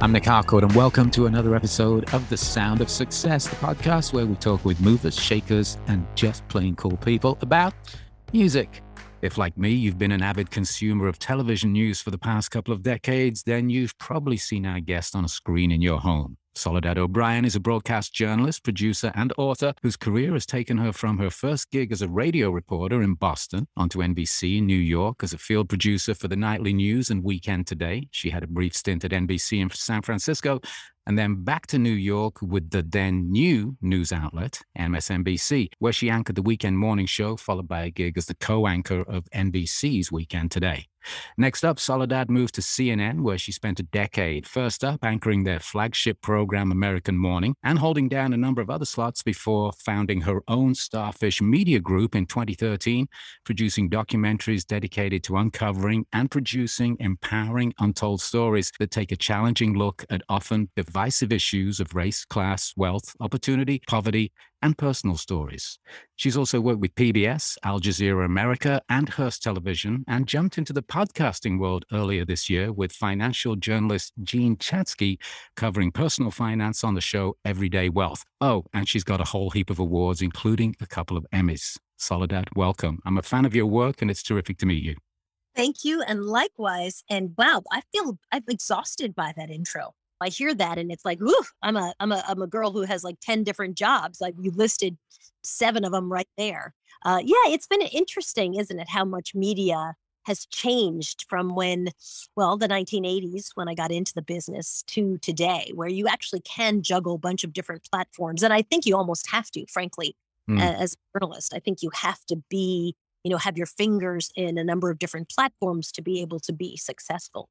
I'm Nick Harcourt, and welcome to another episode of The Sound of Success, the podcast where we talk with movers, shakers, and just plain cool people about music. If, like me, you've been an avid consumer of television news for the past couple of decades, then you've probably seen our guest on a screen in your home. Soledad O'Brien is a broadcast journalist, producer, and author whose career has taken her from her first gig as a radio reporter in Boston onto NBC in New York as a field producer for the nightly news and Weekend Today. She had a brief stint at NBC in San Francisco and then back to New York with the then new news outlet, MSNBC, where she anchored the weekend morning show, followed by a gig as the co anchor of NBC's Weekend Today. Next up, Soledad moved to CNN, where she spent a decade, first up anchoring their flagship program, American Morning, and holding down a number of other slots before founding her own Starfish Media Group in 2013, producing documentaries dedicated to uncovering and producing empowering untold stories that take a challenging look at often divisive issues of race, class, wealth, opportunity, poverty, and personal stories. She's also worked with PBS, Al Jazeera America, and Hearst Television, and jumped into the podcasting world earlier this year with financial journalist Jean Chatzky covering personal finance on the show Everyday Wealth. Oh, and she's got a whole heap of awards, including a couple of Emmys. Soledad, welcome. I'm a fan of your work, and it's terrific to meet you. Thank you, and likewise. And wow, I feel I'm exhausted by that intro. I hear that and it's like, ooh, I'm a I'm a I'm a girl who has like 10 different jobs. Like you listed seven of them right there. Uh, yeah, it's been interesting, isn't it? How much media has changed from when, well, the 1980s when I got into the business to today, where you actually can juggle a bunch of different platforms. And I think you almost have to, frankly, mm. as a journalist. I think you have to be, you know, have your fingers in a number of different platforms to be able to be successful.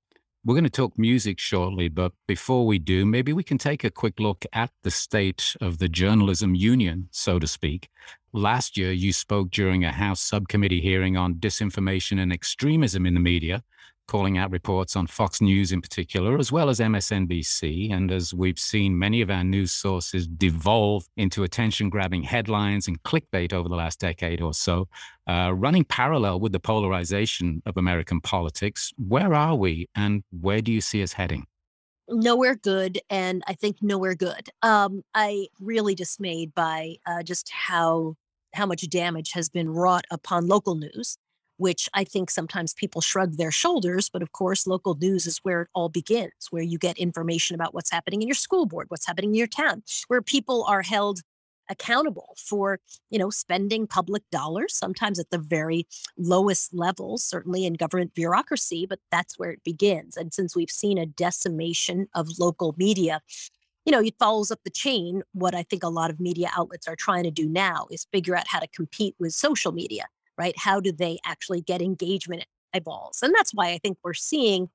We're going to talk music shortly, but before we do, maybe we can take a quick look at the state of the journalism union, so to speak. Last year, you spoke during a House subcommittee hearing on disinformation and extremism in the media calling out reports on Fox News in particular, as well as MSNBC. And as we've seen many of our news sources devolve into attention grabbing headlines and clickbait over the last decade or so, uh, running parallel with the polarization of American politics, where are we and where do you see us heading? nowhere good and i think nowhere good um, i really dismayed by uh, just how how much damage has been wrought upon local news which I think sometimes people shrug their shoulders. But of course, local news is where it all begins, where you get information about what's happening in your school board, what's happening in your town, where people are held accountable for you know spending public dollars sometimes at the very lowest levels certainly in government bureaucracy but that's where it begins and since we've seen a decimation of local media you know it follows up the chain what i think a lot of media outlets are trying to do now is figure out how to compete with social media right? How do they actually get engagement eyeballs? And that's why I think we're seeing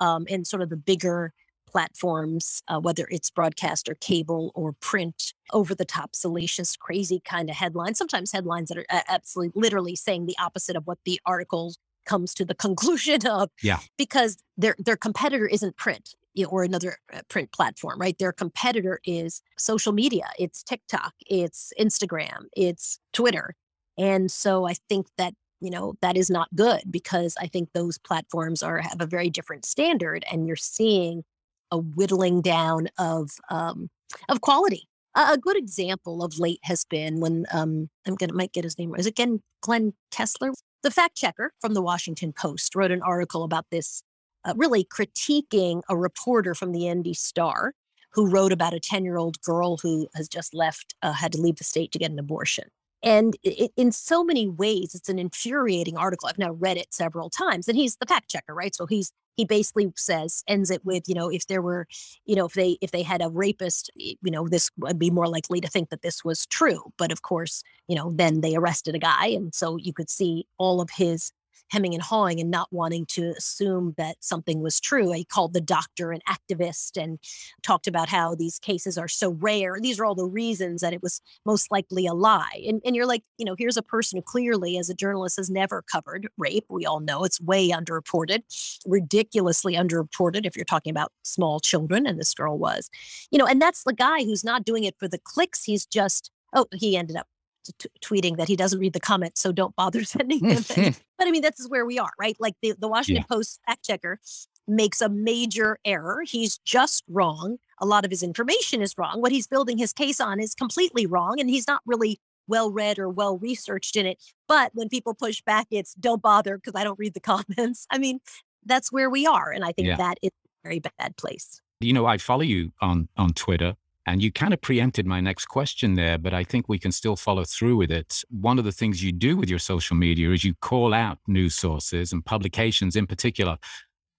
um, in sort of the bigger platforms, uh, whether it's broadcast or cable or print, over the top, salacious, crazy kind of headlines, sometimes headlines that are absolutely literally saying the opposite of what the article comes to the conclusion of. Yeah. Because their their competitor isn't print or another uh, print platform, right? Their competitor is social media. It's TikTok, it's Instagram, it's Twitter. And so I think that you know that is not good because I think those platforms are have a very different standard, and you're seeing a whittling down of um, of quality. A, a good example of late has been when um, I'm gonna might get his name. Is it again Glenn Kessler, the fact checker from the Washington Post, wrote an article about this, uh, really critiquing a reporter from the Indy Star who wrote about a 10 year old girl who has just left, uh, had to leave the state to get an abortion. And it, in so many ways, it's an infuriating article. I've now read it several times, and he's the fact checker, right? So he's he basically says ends it with you know if there were you know if they if they had a rapist you know this would be more likely to think that this was true but of course you know then they arrested a guy and so you could see all of his hemming and hawing and not wanting to assume that something was true. He called the doctor an activist and talked about how these cases are so rare. These are all the reasons that it was most likely a lie. And, and you're like, you know, here's a person who clearly, as a journalist, has never covered rape. We all know it's way underreported, ridiculously underreported if you're talking about small children. And this girl was, you know, and that's the guy who's not doing it for the clicks. He's just, oh, he ended up t- tweeting that he doesn't read the comments, so don't bother sending them. but I mean, this is where we are, right? Like the, the Washington yeah. Post fact checker makes a major error. He's just wrong. A lot of his information is wrong. What he's building his case on is completely wrong. And he's not really well read or well researched in it. But when people push back, it's don't bother because I don't read the comments. I mean, that's where we are. And I think yeah. that is a very bad place. You know, I follow you on on Twitter. And you kind of preempted my next question there, but I think we can still follow through with it. One of the things you do with your social media is you call out news sources and publications in particular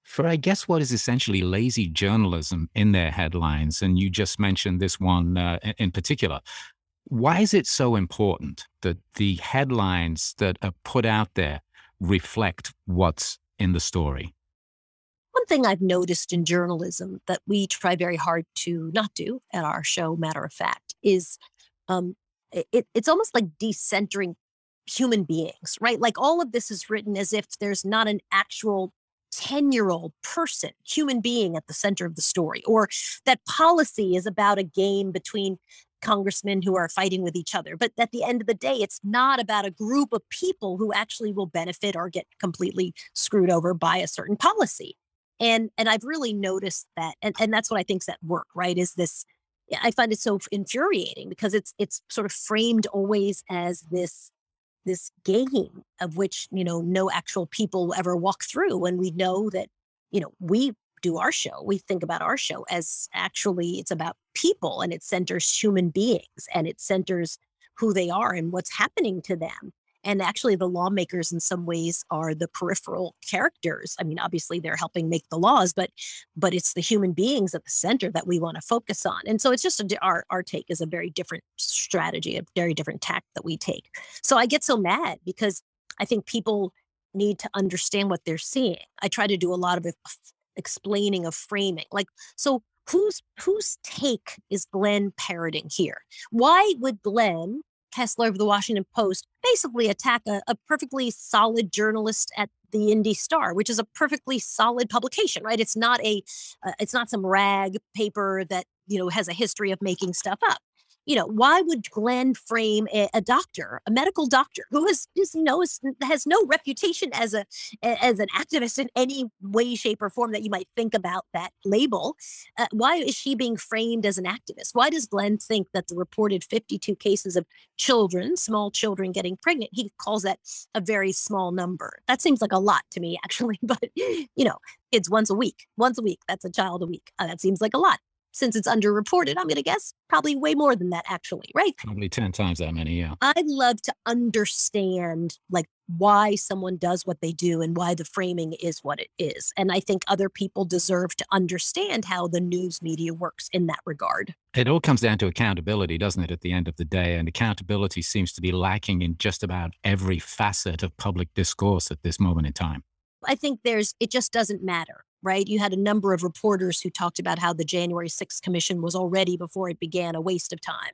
for, I guess, what is essentially lazy journalism in their headlines. And you just mentioned this one uh, in particular. Why is it so important that the headlines that are put out there reflect what's in the story? One thing I've noticed in journalism that we try very hard to not do at our show, matter of fact, is um, it, it's almost like decentering human beings, right? Like all of this is written as if there's not an actual 10 year old person, human being at the center of the story, or that policy is about a game between congressmen who are fighting with each other. But at the end of the day, it's not about a group of people who actually will benefit or get completely screwed over by a certain policy. And and I've really noticed that, and, and that's what I think's at work, right? Is this I find it so infuriating because it's it's sort of framed always as this this game of which you know no actual people ever walk through and we know that you know we do our show we think about our show as actually it's about people and it centers human beings and it centers who they are and what's happening to them and actually the lawmakers in some ways are the peripheral characters. I mean obviously they're helping make the laws but but it's the human beings at the center that we want to focus on. And so it's just a, our our take is a very different strategy a very different tact that we take. So i get so mad because i think people need to understand what they're seeing. I try to do a lot of explaining of framing like so whose whose take is glenn parroting here? Why would glenn Kessler of the Washington Post basically attack a, a perfectly solid journalist at the Indy Star, which is a perfectly solid publication, right? It's not a, uh, it's not some rag paper that you know has a history of making stuff up you know, why would Glenn frame a, a doctor, a medical doctor who has just, is, has no reputation as a as an activist in any way, shape, or form that you might think about that label? Uh, why is she being framed as an activist? Why does Glenn think that the reported 52 cases of children, small children getting pregnant, he calls that a very small number? That seems like a lot to me, actually. But you know, kids once a week, once a week, that's a child a week. Uh, that seems like a lot since it's underreported, I'm going to guess probably way more than that, actually, right? Probably 10 times that many, yeah. I'd love to understand like why someone does what they do and why the framing is what it is. And I think other people deserve to understand how the news media works in that regard. It all comes down to accountability, doesn't it, at the end of the day? And accountability seems to be lacking in just about every facet of public discourse at this moment in time. I think there's, it just doesn't matter right? You had a number of reporters who talked about how the January 6th commission was already before it began a waste of time.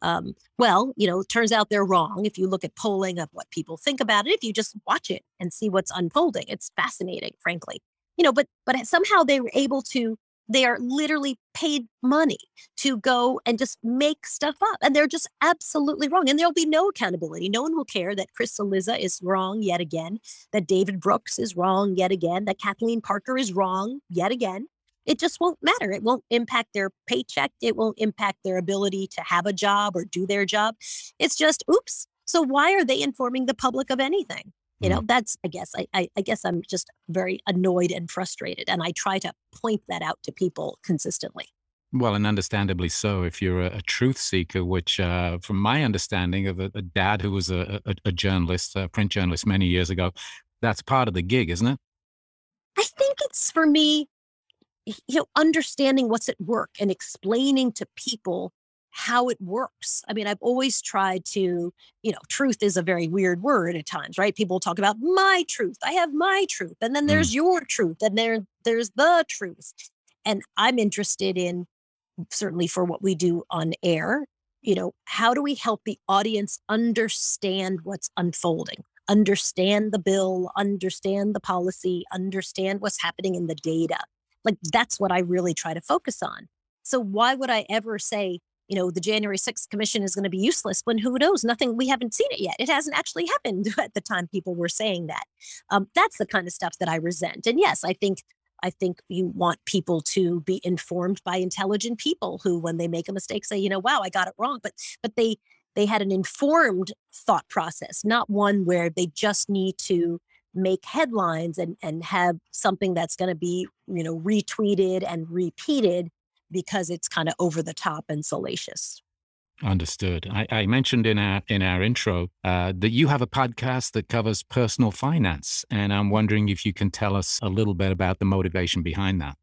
Um, well, you know, it turns out they're wrong. If you look at polling of what people think about it, if you just watch it and see what's unfolding, it's fascinating, frankly. You know, but but somehow they were able to they are literally paid money to go and just make stuff up. And they're just absolutely wrong. And there'll be no accountability. No one will care that Chris Cillizza is wrong yet again, that David Brooks is wrong yet again, that Kathleen Parker is wrong yet again. It just won't matter. It won't impact their paycheck. It won't impact their ability to have a job or do their job. It's just, oops. So why are they informing the public of anything? You know mm. that's i guess I, I, I guess i'm just very annoyed and frustrated and i try to point that out to people consistently well, and understandably so. If you're a, a truth seeker, which, uh, from my understanding of a, a dad who was a, a, journalist, a print journalist many years ago, that's part of the gig, isn't it? I think it's for me, you know, understanding what's at work and explaining to people how it works. I mean, I've always tried to, you know, truth is a very weird word at times, right? People talk about my truth. I have my truth. And then there's mm. your truth. And there there's the truth. And I'm interested in certainly for what we do on air, you know, how do we help the audience understand what's unfolding? Understand the bill, understand the policy, understand what's happening in the data. Like that's what I really try to focus on. So why would I ever say, you know, the January 6th commission is going to be useless when who knows? Nothing, we haven't seen it yet. It hasn't actually happened at the time people were saying that. Um, that's the kind of stuff that I resent. And yes, I think I think you want people to be informed by intelligent people who, when they make a mistake, say, you know, wow, I got it wrong. But but they they had an informed thought process, not one where they just need to make headlines and and have something that's going to be you know retweeted and repeated because it's kind of over the top and salacious. Understood. I, I, mentioned in our in our intro uh, that you have a podcast that covers personal finance, and I'm wondering if you can tell us a little bit about the motivation behind that.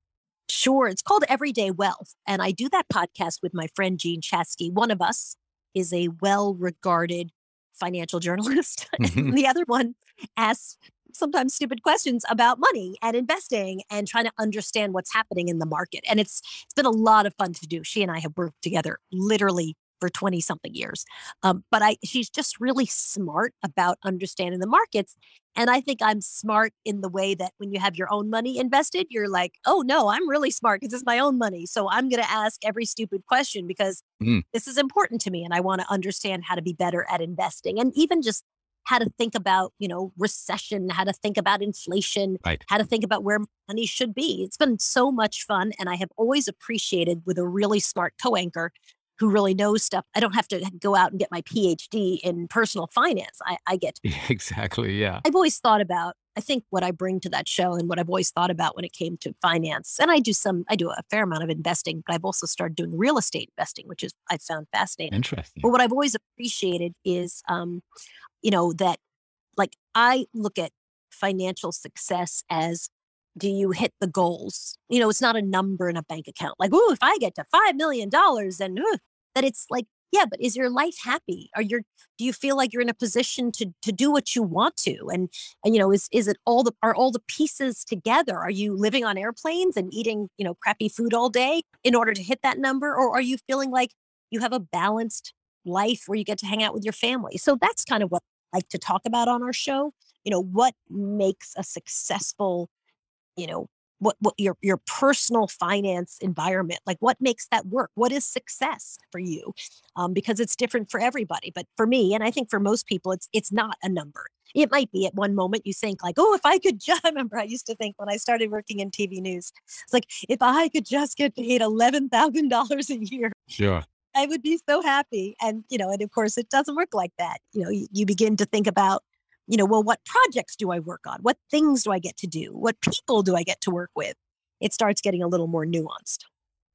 Sure. It's called Everyday Wealth, and I do that podcast with my friend Jean Chatzky. One of us is a well-regarded financial journalist. Mm-hmm. the other one asks sometimes stupid questions about money and investing and trying to understand what's happening in the market. And it's it's been a lot of fun to do. She and I have worked together literally for 20 something years. Um, but I she's just really smart about understanding the markets. And I think I'm smart in the way that when you have your own money invested, you're like, oh no, I'm really smart because it's my own money. So I'm going to ask every stupid question because mm. this is important to me. And I want to understand how to be better at investing and even just how to think about, you know, recession, how to think about inflation, right. how to think about where money should be. It's been so much fun. And I have always appreciated with a really smart co anchor who really knows stuff. I don't have to go out and get my PhD in personal finance. I, I get exactly, yeah. I've always thought about, I think what I bring to that show and what I've always thought about when it came to finance. And I do some, I do a fair amount of investing, but I've also started doing real estate investing, which is I found fascinating. Interesting. But what I've always appreciated is, um, you know, that like I look at financial success as do you hit the goals? You know, it's not a number in a bank account. Like, oh, if I get to $5 million, then uh, that it's like, yeah, but is your life happy? Are you do you feel like you're in a position to to do what you want to? And and you know, is is it all the are all the pieces together? Are you living on airplanes and eating, you know, crappy food all day in order to hit that number? Or are you feeling like you have a balanced life where you get to hang out with your family? So that's kind of what like to talk about on our show. You know, what makes a successful you know what, what your your personal finance environment like what makes that work? What is success for you? Um, because it's different for everybody but for me and i think for most people it's it's not a number. It might be at one moment you think like oh if i could just I remember i used to think when i started working in tv news it's like if i could just get paid $11000 a year sure I would be so happy. And, you know, and of course, it doesn't work like that. You know, you, you begin to think about you know, well, what projects do I work on? What things do I get to do? What people do I get to work with? It starts getting a little more nuanced.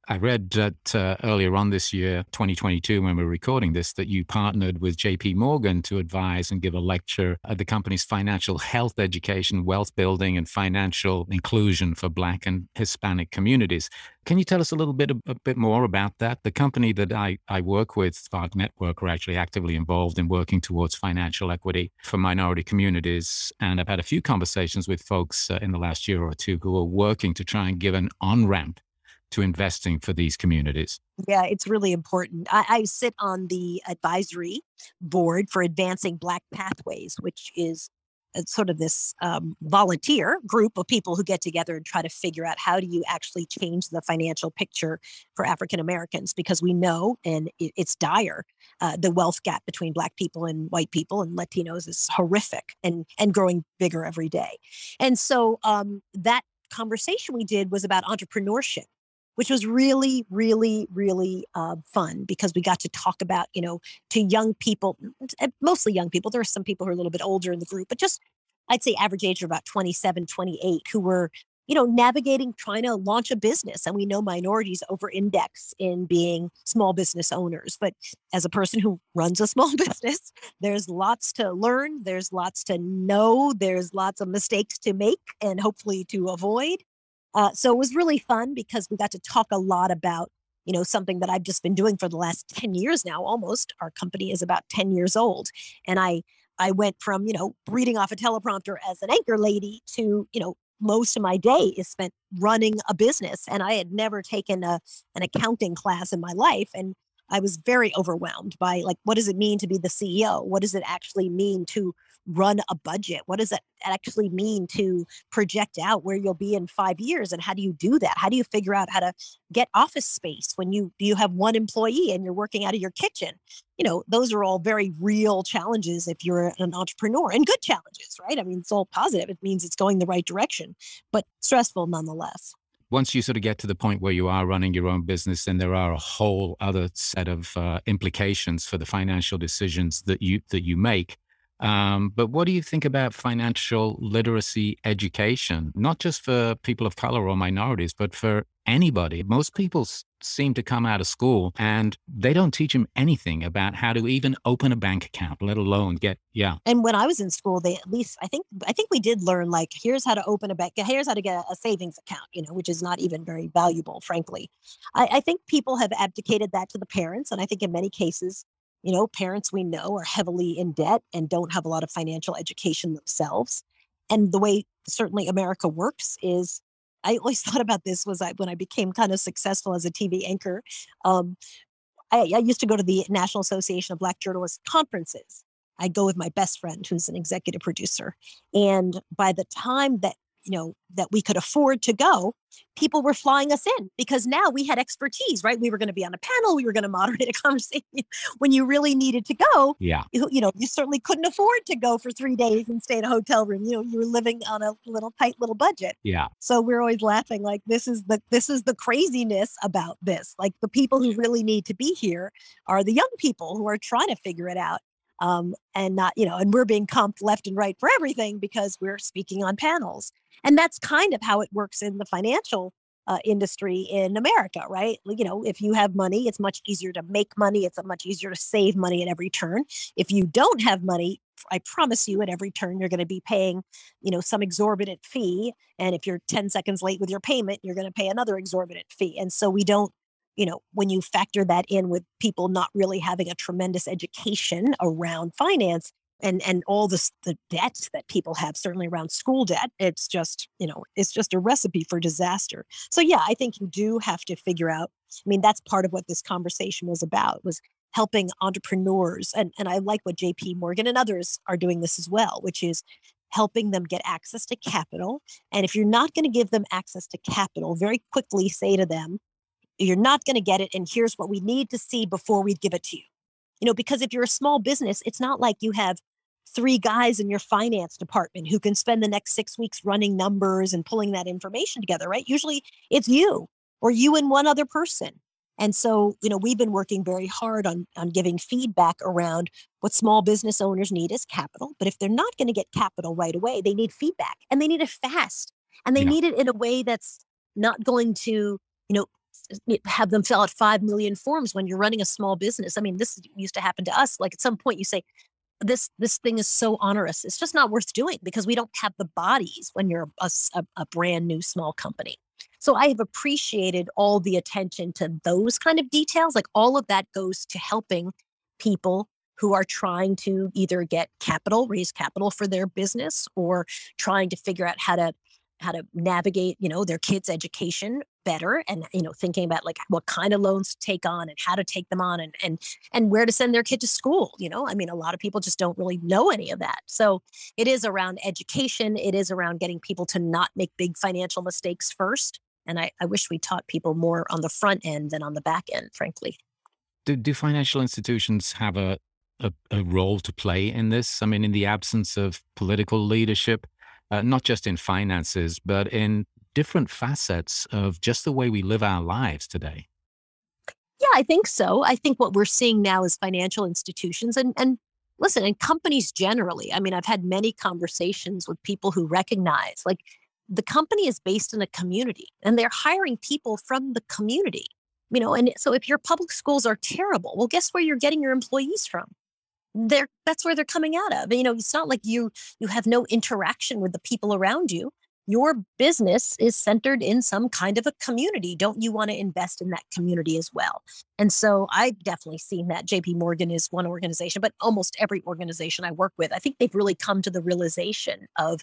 I read that uh, earlier on this year, 2022, when we're recording this, that you partnered with JP Morgan to advise and give a lecture at the company's financial health education, wealth building, and financial inclusion for Black and Hispanic communities. Can you tell us a little bit a, bit more about that? The company that I, I work with, Spark Network, are actually actively involved in working towards financial equity for minority communities. And I've had a few conversations with folks uh, in the last year or two who are working to try and give an on ramp to investing for these communities? Yeah, it's really important. I, I, sit on the advisory board for Advancing Black Pathways, which is sort of this um, volunteer group of people who get together and try to figure out how do you actually change the financial picture for African Americans because we know, and it, it's dire, uh, the wealth gap between Black people and white people and Latinos is horrific and and growing bigger every day. And so um, that conversation we did was about entrepreneurship which was really, really, really uh, fun because we got to talk about, you know, to young people, mostly young people. There are some people who are a little bit older in the group, but just I'd say average age of about 27, 28, who were, you know, navigating trying to launch a business. And we know minorities over index in being small business owners. But as a person who runs a small business, there's lots to learn, there's lots to know, there's lots of mistakes to make and hopefully to avoid. Uh, so it was really fun because we got to talk a lot about, you know, something that I've just been doing for the last 10 years now, almost. Our company is about 10 years old. And I I went from, you know, reading off a teleprompter as an anchor lady to, you know, most of my day is spent running a business. And I had never taken a, an accounting class in my life. And I was very overwhelmed by like, what does it mean to be the CEO? What does it actually mean to run a budget? What does that actually mean to project out where you'll be in five years? And how do you do that? How do you figure out how to get office space when you you have one employee and you're working out of your kitchen? You know, those are all very real challenges if you're an entrepreneur and good challenges, right? I mean, it's all positive. It means it's going the right direction, but stressful nonetheless once you sort of get to the point where you are running your own business, then there are a whole other set of uh, implications for the financial decisions that you that you make. Um, but what do you think about financial literacy education, not just for people of color or minorities, but for anybody? Most people seem to come out of school and they don't teach them anything about how to even open a bank account, let alone get, yeah. And when I was in school, they at least, I think, I think we did learn like, here's how to open a bank, here's how to get a savings account, you know, which is not even very valuable, frankly. I, I think people have abdicated that to the parents. And I think in many cases, you know, parents we know are heavily in debt and don't have a lot of financial education themselves. And the way certainly America works is I always thought about this was I, when I became kind of successful as a TV anchor. Um, I, I used to go to the National Association of Black Journalists conferences. I go with my best friend, who's an executive producer. And by the time that you know that we could afford to go people were flying us in because now we had expertise right? We were going to be on a panel we were going to moderate a conversation. When you really needed to go yeah. you, you, know you certainly couldn't afford to go for three days and stay in a hotel room. You know you were living on a little tight little budget. Yeah. So we're always laughing like this is the this is the craziness about this. Like the people who really need to be here are the young people who are trying to figure it out um, and not you know and we're being comped left and right for everything because we're speaking on panels and that's kind of how it works in the financial uh, industry in America, right? You know, if you have money, it's much easier to make money. It's much easier to save money at every turn. If you don't have money, I promise you, at every turn, you're going to be paying, you know, some exorbitant fee. And if you're 10 seconds late with your payment, you're going to pay another exorbitant fee. And so we don't you know, when you factor that in with people not really having a tremendous education around finance and and all this the debt that people have, certainly around school debt, it's just, you know, it's just a recipe for disaster. So yeah, I think you do have to figure out. I mean, that's part of what this conversation was about was helping entrepreneurs and and I like what JP Morgan and others are doing this as well, which is helping them get access to capital. And if you're not going to give them access to capital, very quickly say to them, you're not going to get it. And here's what we need to see before we give it to you. You know, because if you're a small business, it's not like you have three guys in your finance department who can spend the next six weeks running numbers and pulling that information together, right? Usually it's you or you and one other person. And so, you know, we've been working very hard on, on giving feedback around what small business owners need is capital. But if they're not going to get capital right away, they need feedback and they need it fast. And they yeah. need it in a way that's not going to, you know, have them fill out 5 million forms when you're running a small business. I mean, this used to happen to us. Like at some point you say, this this thing is so onerous. It's just not worth doing because we don't have the bodies when you're a, a, a brand new small company. So I have appreciated all the attention to those kind of details. Like all of that goes to helping people who are trying to either get capital, raise capital for their business, or trying to figure out how to how to navigate you know their kids education better and you know thinking about like what kind of loans to take on and how to take them on and and and where to send their kid to school you know? I mean a lot of people just don't really know any of that. So it is around education. It is around getting people to not make big financial mistakes first. And i, I wish we taught people more on the front end than on the back end frankly. Do, do financial institutions have a, a, a role to play in this? I mean in the absence of political leadership uh, not just in finances, but in different facets of just the way we live our lives today? Yeah, I think so. I think what we're seeing now is financial institutions and, and listen, and companies generally. I mean, I've had many conversations with people who recognize like the company is based in a community and they're hiring people from the community. You know, and so if your public schools are terrible, well, guess where you're getting your employees from? They're that's where they're coming out of you know it's not like you you have no interaction with the people around you. Your business is centered in some kind of a community. Don't you want to invest in that community as well? And so i've definitely seen that. Jp morgan is one organization but almost every organization i work with i think they've really come to the realization of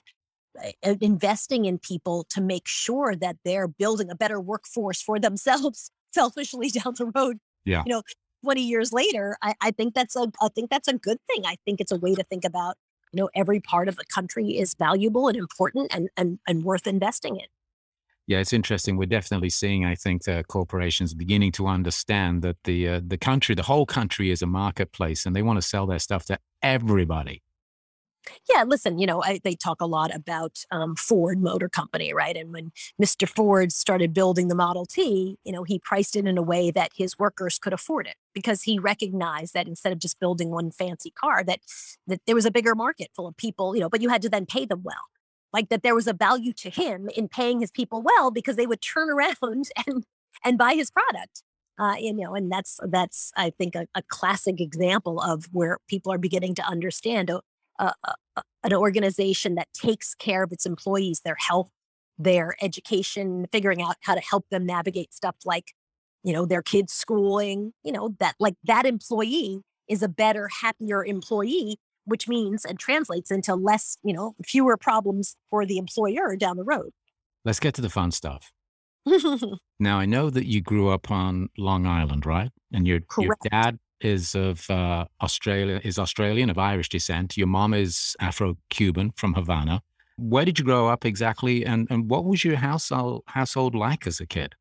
uh, investing in people to make sure that they're building a better workforce for themselves selfishly down the road. Yeah. You know 20 years later, I, I think that's a I think that's a good thing. I think it's a way to think about you know, every part of the country is valuable and important and, and, and worth investing in. Yeah, it's interesting. We're definitely seeing, I think, uh, corporations beginning to understand that the uh, the country, the whole country, is a marketplace, and they want to sell their stuff to everybody. Yeah, listen, you know, I, they talk a lot about um, Ford Motor Company, right? And when Mr. Ford started building the Model T, you know, he priced it in a way that his workers could afford it because he recognized that instead of just building one fancy car, that that there was a bigger market full of people, you know, but you had to then pay them well. Like that there was a value to him in paying his people well because they would turn around and and buy his product. Uh, you know, and that's that's I think a, a classic example of where people are beginning to understand oh, a, a, an organization that takes care of its employees, their health, their education, figuring out how to help them navigate stuff like, you know, their kids' schooling, you know, that like that employee is a better, happier employee, which means and translates into less, you know, fewer problems for the employer down the road. Let's get to the fun stuff. now, I know that you grew up on Long Island, right? And your, your dad is of uh, Australia, is Australian of Irish descent. Your mom is Afro-Cuban from Havana. Where did you grow up exactly, and, and what was your household household like as a kid?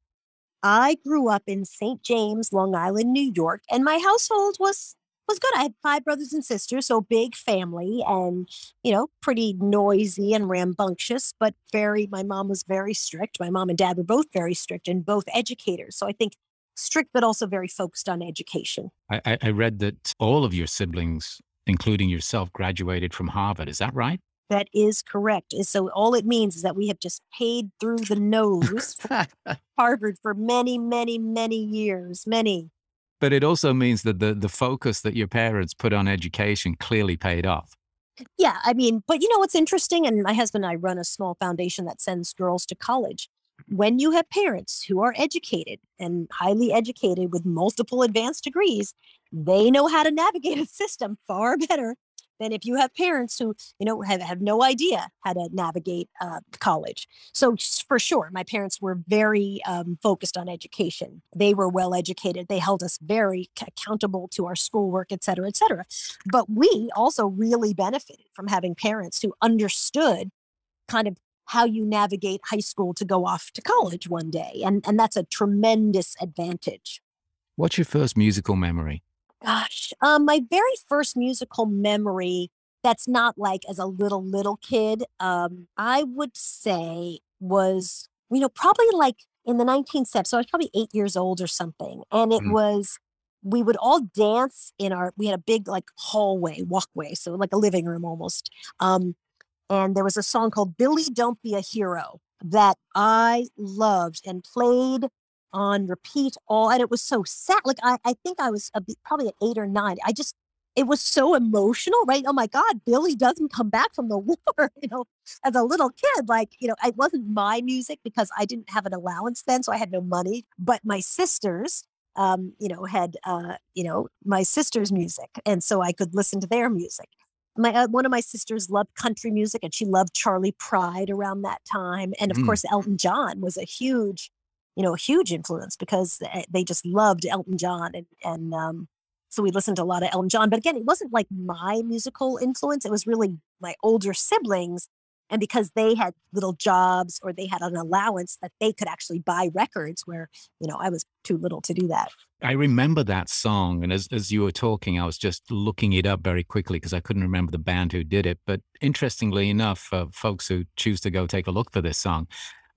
I grew up in St. James, Long Island, New York, and my household was was good. I had five brothers and sisters, so big family, and you know, pretty noisy and rambunctious, but very. My mom was very strict. My mom and dad were both very strict and both educators. So I think strict, but also very focused on education. I, I read that all of your siblings, including yourself, graduated from Harvard. Is that right? That is correct. So all it means is that we have just paid through the nose Harvard for many, many, many years, many. But it also means that the, the focus that your parents put on education clearly paid off. Yeah, I mean, but you know what's interesting? And my husband and I run a small foundation that sends girls to college when you have parents who are educated and highly educated with multiple advanced degrees, they know how to navigate a system far better than if you have parents who, you know, have, have no idea how to navigate uh, college. So for sure, my parents were very um, focused on education. They were well educated. They held us very accountable to our schoolwork, et cetera, et cetera. But we also really benefited from having parents who understood kind of how you navigate high school to go off to college one day. And, and that's a tremendous advantage. What's your first musical memory? Gosh, um, my very first musical memory that's not like as a little, little kid, um, I would say was, you know, probably like in the 1970s. So I was probably eight years old or something. And it mm. was, we would all dance in our, we had a big like hallway, walkway. So like a living room almost. Um, and there was a song called Billy Don't Be a Hero that I loved and played on repeat all and it was so sad like i, I think i was a, probably at eight or nine i just it was so emotional right? Oh my god billy doesn't come back from the war you know as a little kid like you know it wasn't my music because i didn't have an allowance then so i had no money but my sisters um you know had uh you know my sister's music and so i could listen to their music my uh, one of my sisters loved country music and she loved Charley Pride around that time and of mm. course Elton John was a huge you know a huge influence because they just loved Elton John and and um, so we listened to a lot of Elton John but again it wasn't like my musical influence it was really my older siblings and because they had little jobs or they had an allowance that they could actually buy records where you know i was too little to do that. I remember that song and as, as you were talking i was just looking it up very quickly because i couldn't remember the band who did it. But interestingly enough uh, folks who choose to go take a look for this song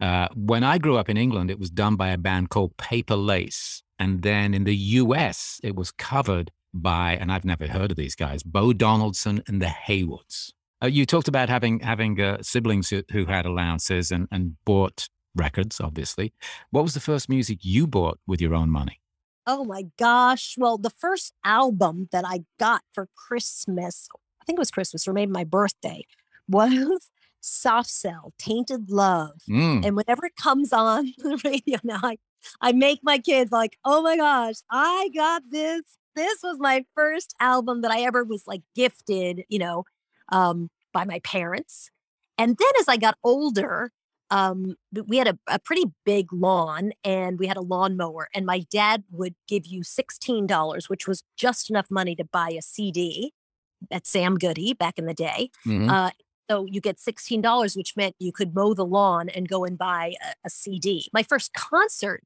uh, when i grew up in england it was done by a band called paper lace. And then in the us it was covered by and i've never heard of these guys bo donaldson and the heywoods uh, you talked about having having uh, siblings who, who, had allowances and, and bought records, obviously. What was the first music you bought with your own money? Oh my gosh. Well, the first album that I got for Christmas, I think it was Christmas or maybe my birthday, was Soft Cell, Tainted Love. Mm. And whenever it comes on the radio now, I, I make my kids like, oh my gosh, I got this. This was my first album that I ever was like gifted, you know, um, by my parents. And then as I got older, um, we had a, a pretty big lawn and we had a lawnmower, and my dad would give you $16, which was just enough money to buy a CD. at Sam Goody back in the day. Mm-hmm. Uh, so you get $16, which meant you could mow the lawn and go and buy a, a CD. My first concert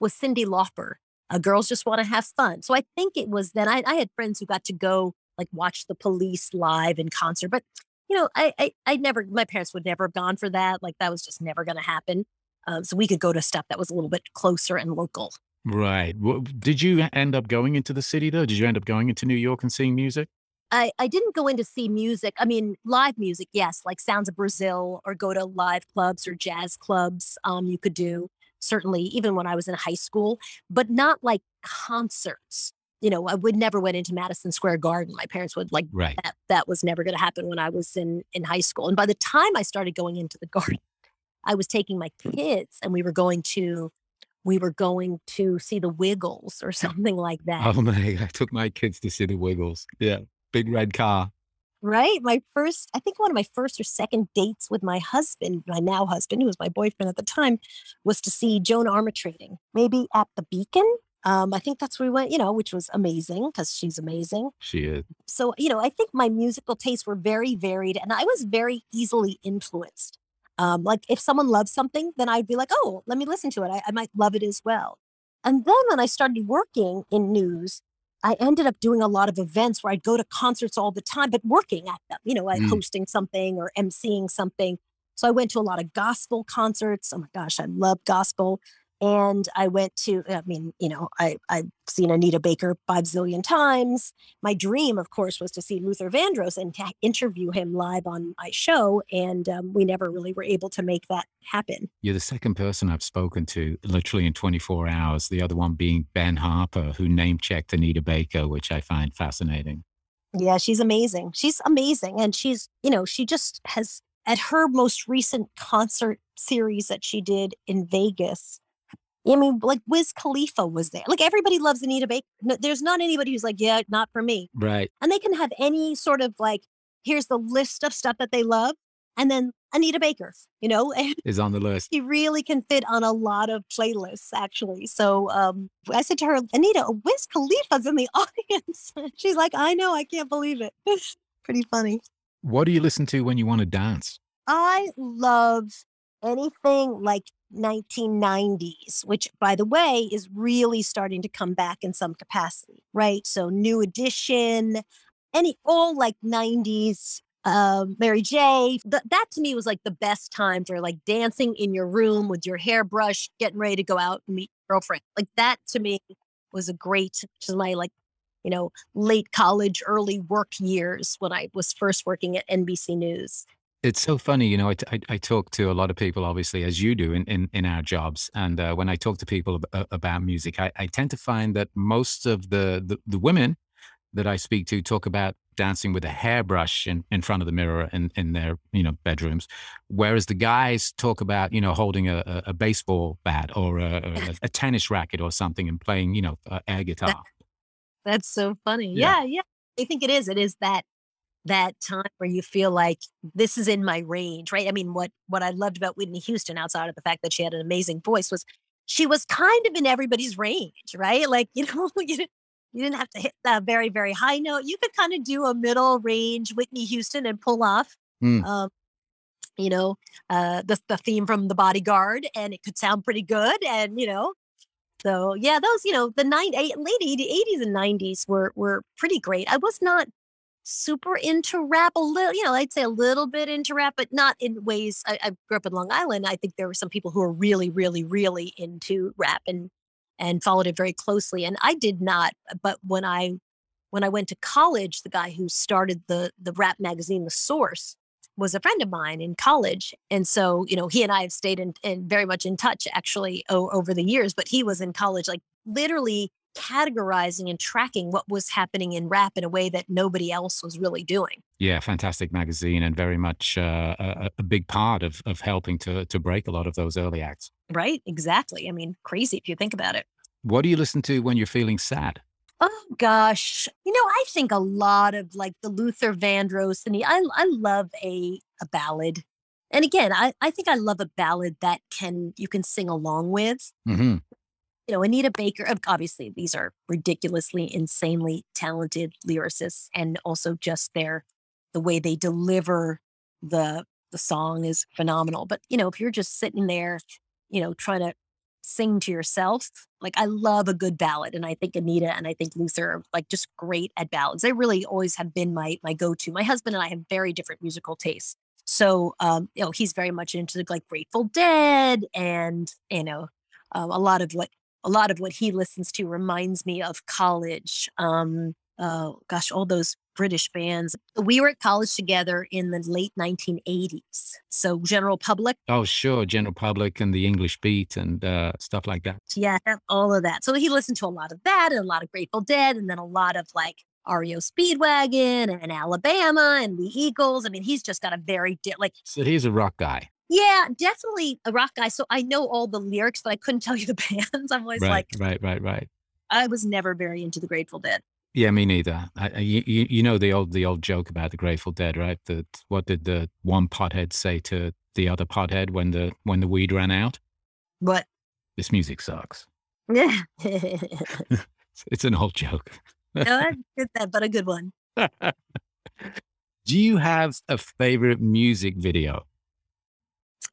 was Cyndi Lauper. Uh, Girls Just Want to Have Fun. So I think it was then I, I, had friends who got to go like watch the police live in concert. But, you know, I, I, I never, my parents would never have gone for that. Like that was just never going to happen. Um, so we could go to stuff that was a little bit closer and local. Right. Well, did you end up going into the city though? Did you end up going into New York and seeing music? I, I didn't go in to see music. I mean, live music, yes, like Sounds of Brazil or go to live clubs or jazz clubs. Um, you could do certainly even when I was in high school, but not like concerts. You know, I would never went into Madison Square Garden. My parents would like right. that. That was never going to happen when I was in in high school. And by the time I started going into the garden, I was taking my kids and we were going to we were going to see the Wiggles or something like that. Oh my! I took my kids to see the Wiggles. Yeah, big red car. Right. My first, I think one of my first or second dates with my husband, my now husband, who was my boyfriend at the time, was to see Joan Armatrading, maybe at the Beacon. Um, I think that's where we went, you know, which was amazing because she's amazing. She is. So, you know, I think my musical tastes were very varied and I was very easily influenced. Um, like if someone loves something, then I'd be like, oh, let me listen to it. I, I might love it as well. And then when I started working in news, I ended up doing a lot of events where I'd go to concerts all the time, but working at them, you know, like mm. hosting something or emceeing something. So I went to a lot of gospel concerts. Oh my gosh, I love gospel. And I went to, I mean, you know, I, I've seen Anita Baker five zillion times. My dream, of course, was to see Luther Vandross and to interview him live on my show. And um, we never really were able to make that happen. You're the second person I've spoken to literally in 24 hours, the other one being Ben Harper, who name checked Anita Baker, which I find fascinating. Yeah, she's amazing. She's amazing. And she's, you know, she just has, at her most recent concert series that she did in Vegas, I mean, like Wiz Khalifa was there. Like everybody loves Anita Baker. No, there's not anybody who's like, yeah, not for me. Right. And they can have any sort of like, here's the list of stuff that they love. And then Anita Baker, you know, is on the list. He really can fit on a lot of playlists, actually. So um, I said to her, Anita, Wiz Khalifa's in the audience. She's like, I know, I can't believe it. Pretty funny. What do you listen to when you want to dance? I love anything like 1990s, which, by the way, is really starting to come back in some capacity, right? So, New Edition, any all like 90s, um, Mary J. Th- that to me was like the best time for like dancing in your room with your hair brushed, getting ready to go out and meet your girlfriend. Like that to me was a great, is my like, you know, late college, early work years when I was first working at NBC News. It's so funny, you know. I, I, I, talk to a lot of people, obviously, as you do in, in, in our jobs. And uh, when I talk to people ab- about music, I, I tend to find that most of the, the, the women that I speak to talk about dancing with a hairbrush in, in front of the mirror in, in their you know bedrooms, whereas the guys talk about you know holding a, a, baseball bat or a, a, tennis racket or something and playing you know air guitar. That, that's so funny. Yeah. yeah, yeah. I think it is. It is that that time where you feel like this is in my range, right? I mean, what what I loved about Whitney Houston, outside of the fact that she had an amazing voice, was she was kind of in everybody's range, right? Like you know, you didn't, you didn't have to hit that very very high note. You could kind of do a middle range Whitney Houston and pull off. Mm. Um, you know, uh, the the theme from The Bodyguard, and it could sound pretty good. And you know, so yeah, those you know the nine, eight, late 80s and 90s were were pretty great. I was not super into rap a little you know i'd say a little bit into rap but not in ways I, I, grew up in long island i think there were some people who were really really really into rap and and followed it very closely and i did not but when i when i went to college the guy who started the the rap magazine the source was a friend of mine in college and so you know he and i have stayed in, in very much in touch actually o- over the years but he was in college like literally categorizing and tracking what was happening in rap in a way that nobody else was really doing. Yeah, fantastic magazine and very much uh, a, a, big part of, of helping to, to break a lot of those early acts. Right, exactly. I mean, crazy if you think about it. What do you listen to when you're feeling sad? Oh gosh, you know, I think a lot of like the Luther Vandross and he, I, I love a a ballad. And again, I, I think I love a ballad that can you can sing along with. Mm-hmm you know, Anita Baker, obviously, these are ridiculously, insanely talented lyricists, and also just their the way they deliver the the song is phenomenal. But you know, if you're just sitting there, you know, trying to sing to yourself, like I love a good ballad, and I think Anita and I think Luther are like just great at ballads. They really always have been my my go to. My husband and I have very different musical tastes. So, um, you know, he's very much into like Grateful Dead, and you know, um, a lot of what a lot of what he listens to reminds me of college. Um, uh, gosh, all those British bands. We were at college together in the late 1980s. So General Public. Oh, sure. General Public and the English Beat and uh, stuff like that. Yeah, all of that. So he listened to a lot of that and a lot of Grateful Dead and then a lot of like REO Speedwagon and Alabama and the Eagles. I mean, he's just got a very, di- like. So he's a rock guy. Yeah, definitely a rock guy. So I know all the lyrics, but I couldn't tell you the bands. I'm always right, like, right, right, right. I was never very into the Grateful Dead. Yeah, me neither. I, I, you, you know the old the old joke about the Grateful Dead, right? That what did the one pothead say to the other pothead when the when the weed ran out? What? This music sucks. Yeah, it's an old joke. no, I get that, but a good one. Do you have a favorite music video?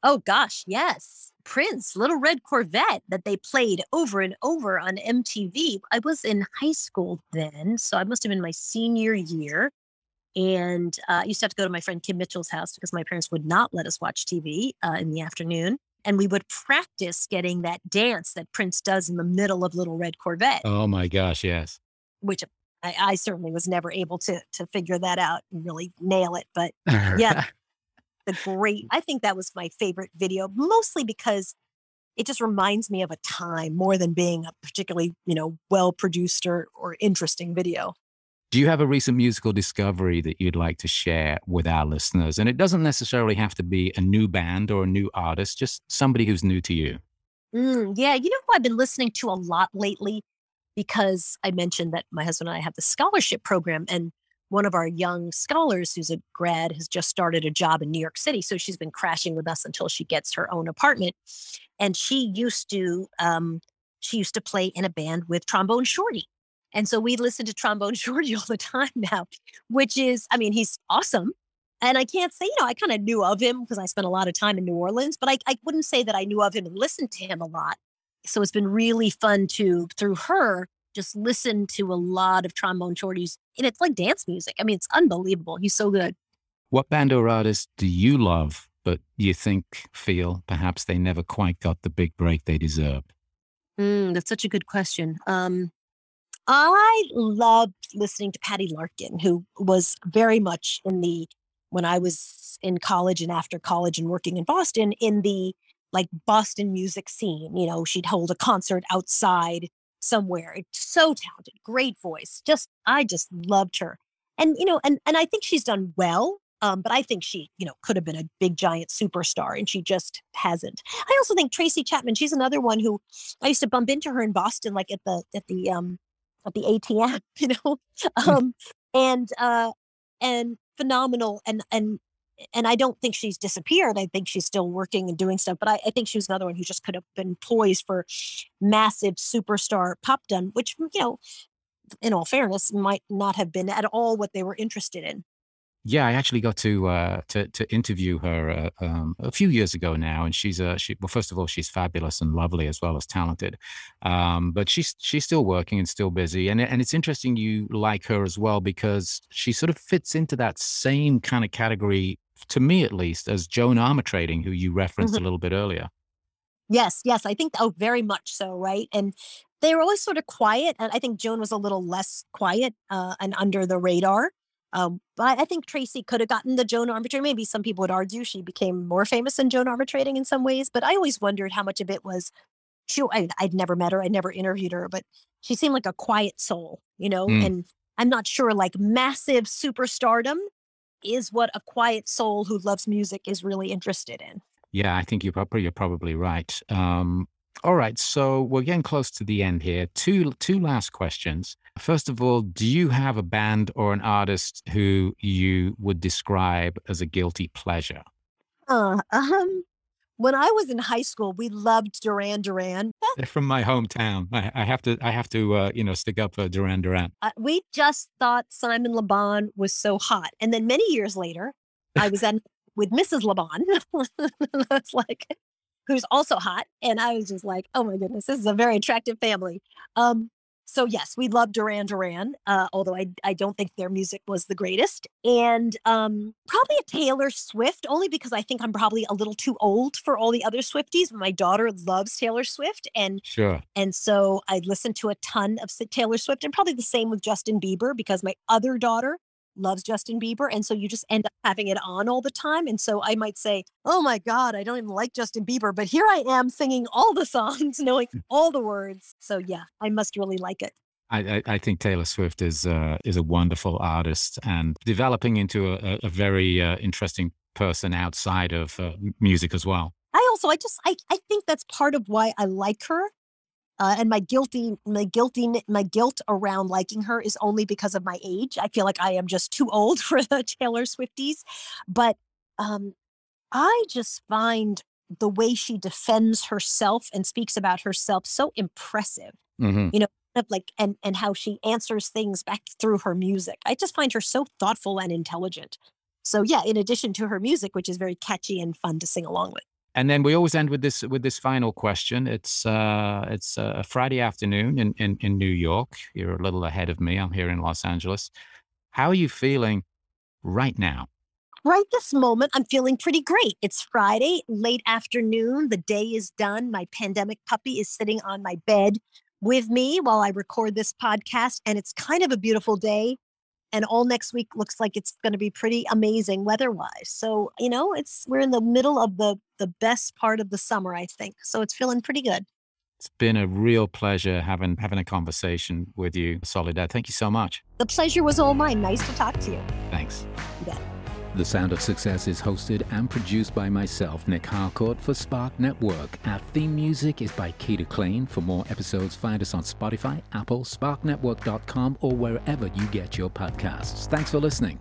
Oh gosh, yes. Prince, Little Red Corvette that they played over and over on MTV. I was in high school then, so I must have been my senior year. And uh, I used to have to go to my friend Kim Mitchell's house because my parents would not let us watch TV uh, in the afternoon. And we would practice getting that dance that Prince does in the middle of Little Red Corvette. Oh my gosh, yes. Which I, I certainly was never able to to figure that out and really nail it. But yeah, great. I think that was my favorite video, mostly because it just reminds me of a time more than being a particularly, you know, well produced or, or interesting video. Do you have a recent musical discovery that you'd like to share with our listeners? And it doesn't necessarily have to be a new band or a new artist, just somebody who's new to you. Mm, yeah, you know who I've been listening to a lot lately because I mentioned that my husband and I have the scholarship program, and one of our young scholars who's a grad has just started a job in New York City. So she's been crashing with us until she gets her own apartment. And she used to, um, she used to play in a band with Trombone Shorty. And so we listen to Trombone Shorty all the time now, which is, I mean, he's awesome. And I can't say, you know, I kind of knew of him because I spent a lot of time in New Orleans, but I, I wouldn't say that I knew of him and listened to him a lot. So it's been really fun to, through her, just listen to a lot of trombone shorties and it's like dance music. I mean, it's unbelievable. He's so good. What band or artist do you love, but you think, feel perhaps they never quite got the big break they deserved? Mm, that's such a good question. Um, I loved listening to Patty Larkin, who was very much in the, when I was in college and after college and working in Boston, in the like Boston music scene. You know, she'd hold a concert outside somewhere. So talented, great voice. Just I just loved her. And you know, and and I think she's done well. Um, but I think she, you know, could have been a big giant superstar and she just hasn't. I also think Tracy Chapman, she's another one who I used to bump into her in Boston, like at the at the um at the ATM, you know. Hmm. um and uh and phenomenal and and and I don't think she's disappeared. I think she's still working and doing stuff. But I, I, think she was another one who just could have been poised for massive superstar popdom, which you know, in all fairness, might not have been at all what they were interested in. Yeah, I actually got to uh, to to interview her uh, um, a few years ago now, and she's uh, she well, first of all, she's fabulous and lovely as well as talented, um, but she's she's still working and still busy, and and it's interesting you like her as well because she sort of fits into that same kind of category to me at least, as Joan Armatrading, who you referenced mm-hmm. a little bit earlier. Yes, yes, I think oh, very much so, right? And they were always sort of quiet, and I think Joan was a little less quiet uh, and under the radar. Um, but I think Tracy could have gotten the Joan Armatrading. Maybe some people would argue she became more famous than Joan Armatrading in some ways, but I always wondered how much of it was. She, I, would never met her, I never interviewed her, but she seemed like a quiet soul, you know. Mm. And I'm not sure, like massive superstardom is what a quiet soul who loves music is really interested in. Yeah, I think you're probably you're probably right. Um, all right, so we're getting close to the end here. Two two last questions. First of all, do you have a band or an artist who you would describe as a guilty pleasure? Uh, um, When I was in high school, we loved Duran Duran. They're from my hometown. I, I have to, I have to, uh, you know, stick up for Duran Duran. Uh, we just thought Simon Le Bon was so hot, and then many years later, I was at with Mrs. Le Bon. That's like, who's also hot, and I was just like, oh my goodness, this is a very attractive family. Um, so yes, we love Duran Duran, uh, although I I don't think their music was the greatest, and um, probably a Taylor Swift, only because I think I'm probably a little too old for all the other Swifties. My daughter loves Taylor Swift, and sure, and so I listen to a ton of Taylor Swift, and probably the same with Justin Bieber because my other daughter loves Justin Bieber. And so you just end up having it on all the time. And so I might say, oh my God, I don't even like Justin Bieber, but here I am singing all the songs, knowing hmm. all the words. So yeah, I must really like it. I, I, think Taylor Swift is uh, is a wonderful artist and developing into a, a very uh, interesting person outside of uh, music as well. I also I just I, I think that's part of why I like her uh, and my guilty, my guilty, my guilt around liking her is only because of my age. I feel like I am just too old for the Taylor Swifties. But um, I just find the way she defends herself and speaks about herself so impressive. Mm-hmm. You know, like and and how she answers things back through her music. I just find her so thoughtful and intelligent. So yeah, in addition to her music, which is very catchy and fun to sing along with. And then we always end with this with this final question. It's uh, it's a Friday afternoon in, in in New York. You're a little ahead of me. I'm here in Los Angeles. How are you feeling right now? Right this moment, I'm feeling pretty great. It's Friday, late afternoon. The day is done. My pandemic puppy is sitting on my bed with me while I record this podcast, and it's kind of a beautiful day and all next week looks like it's going to be pretty amazing weather-wise. So, you know, it's we're in the middle of the the best part of the summer, I think. So it's feeling pretty good. It's been a real pleasure having having a conversation with you, Soledad. Thank you so much. The pleasure was all mine. Nice to talk to you. Thanks. Yeah. The Sound of Success is hosted and produced by myself, Nick Harcourt, for Spark Network. Our theme music is by Keita Klein. For more episodes, find us on Spotify, Apple, SparkNetwork.com, or wherever you get your podcasts. Thanks for listening.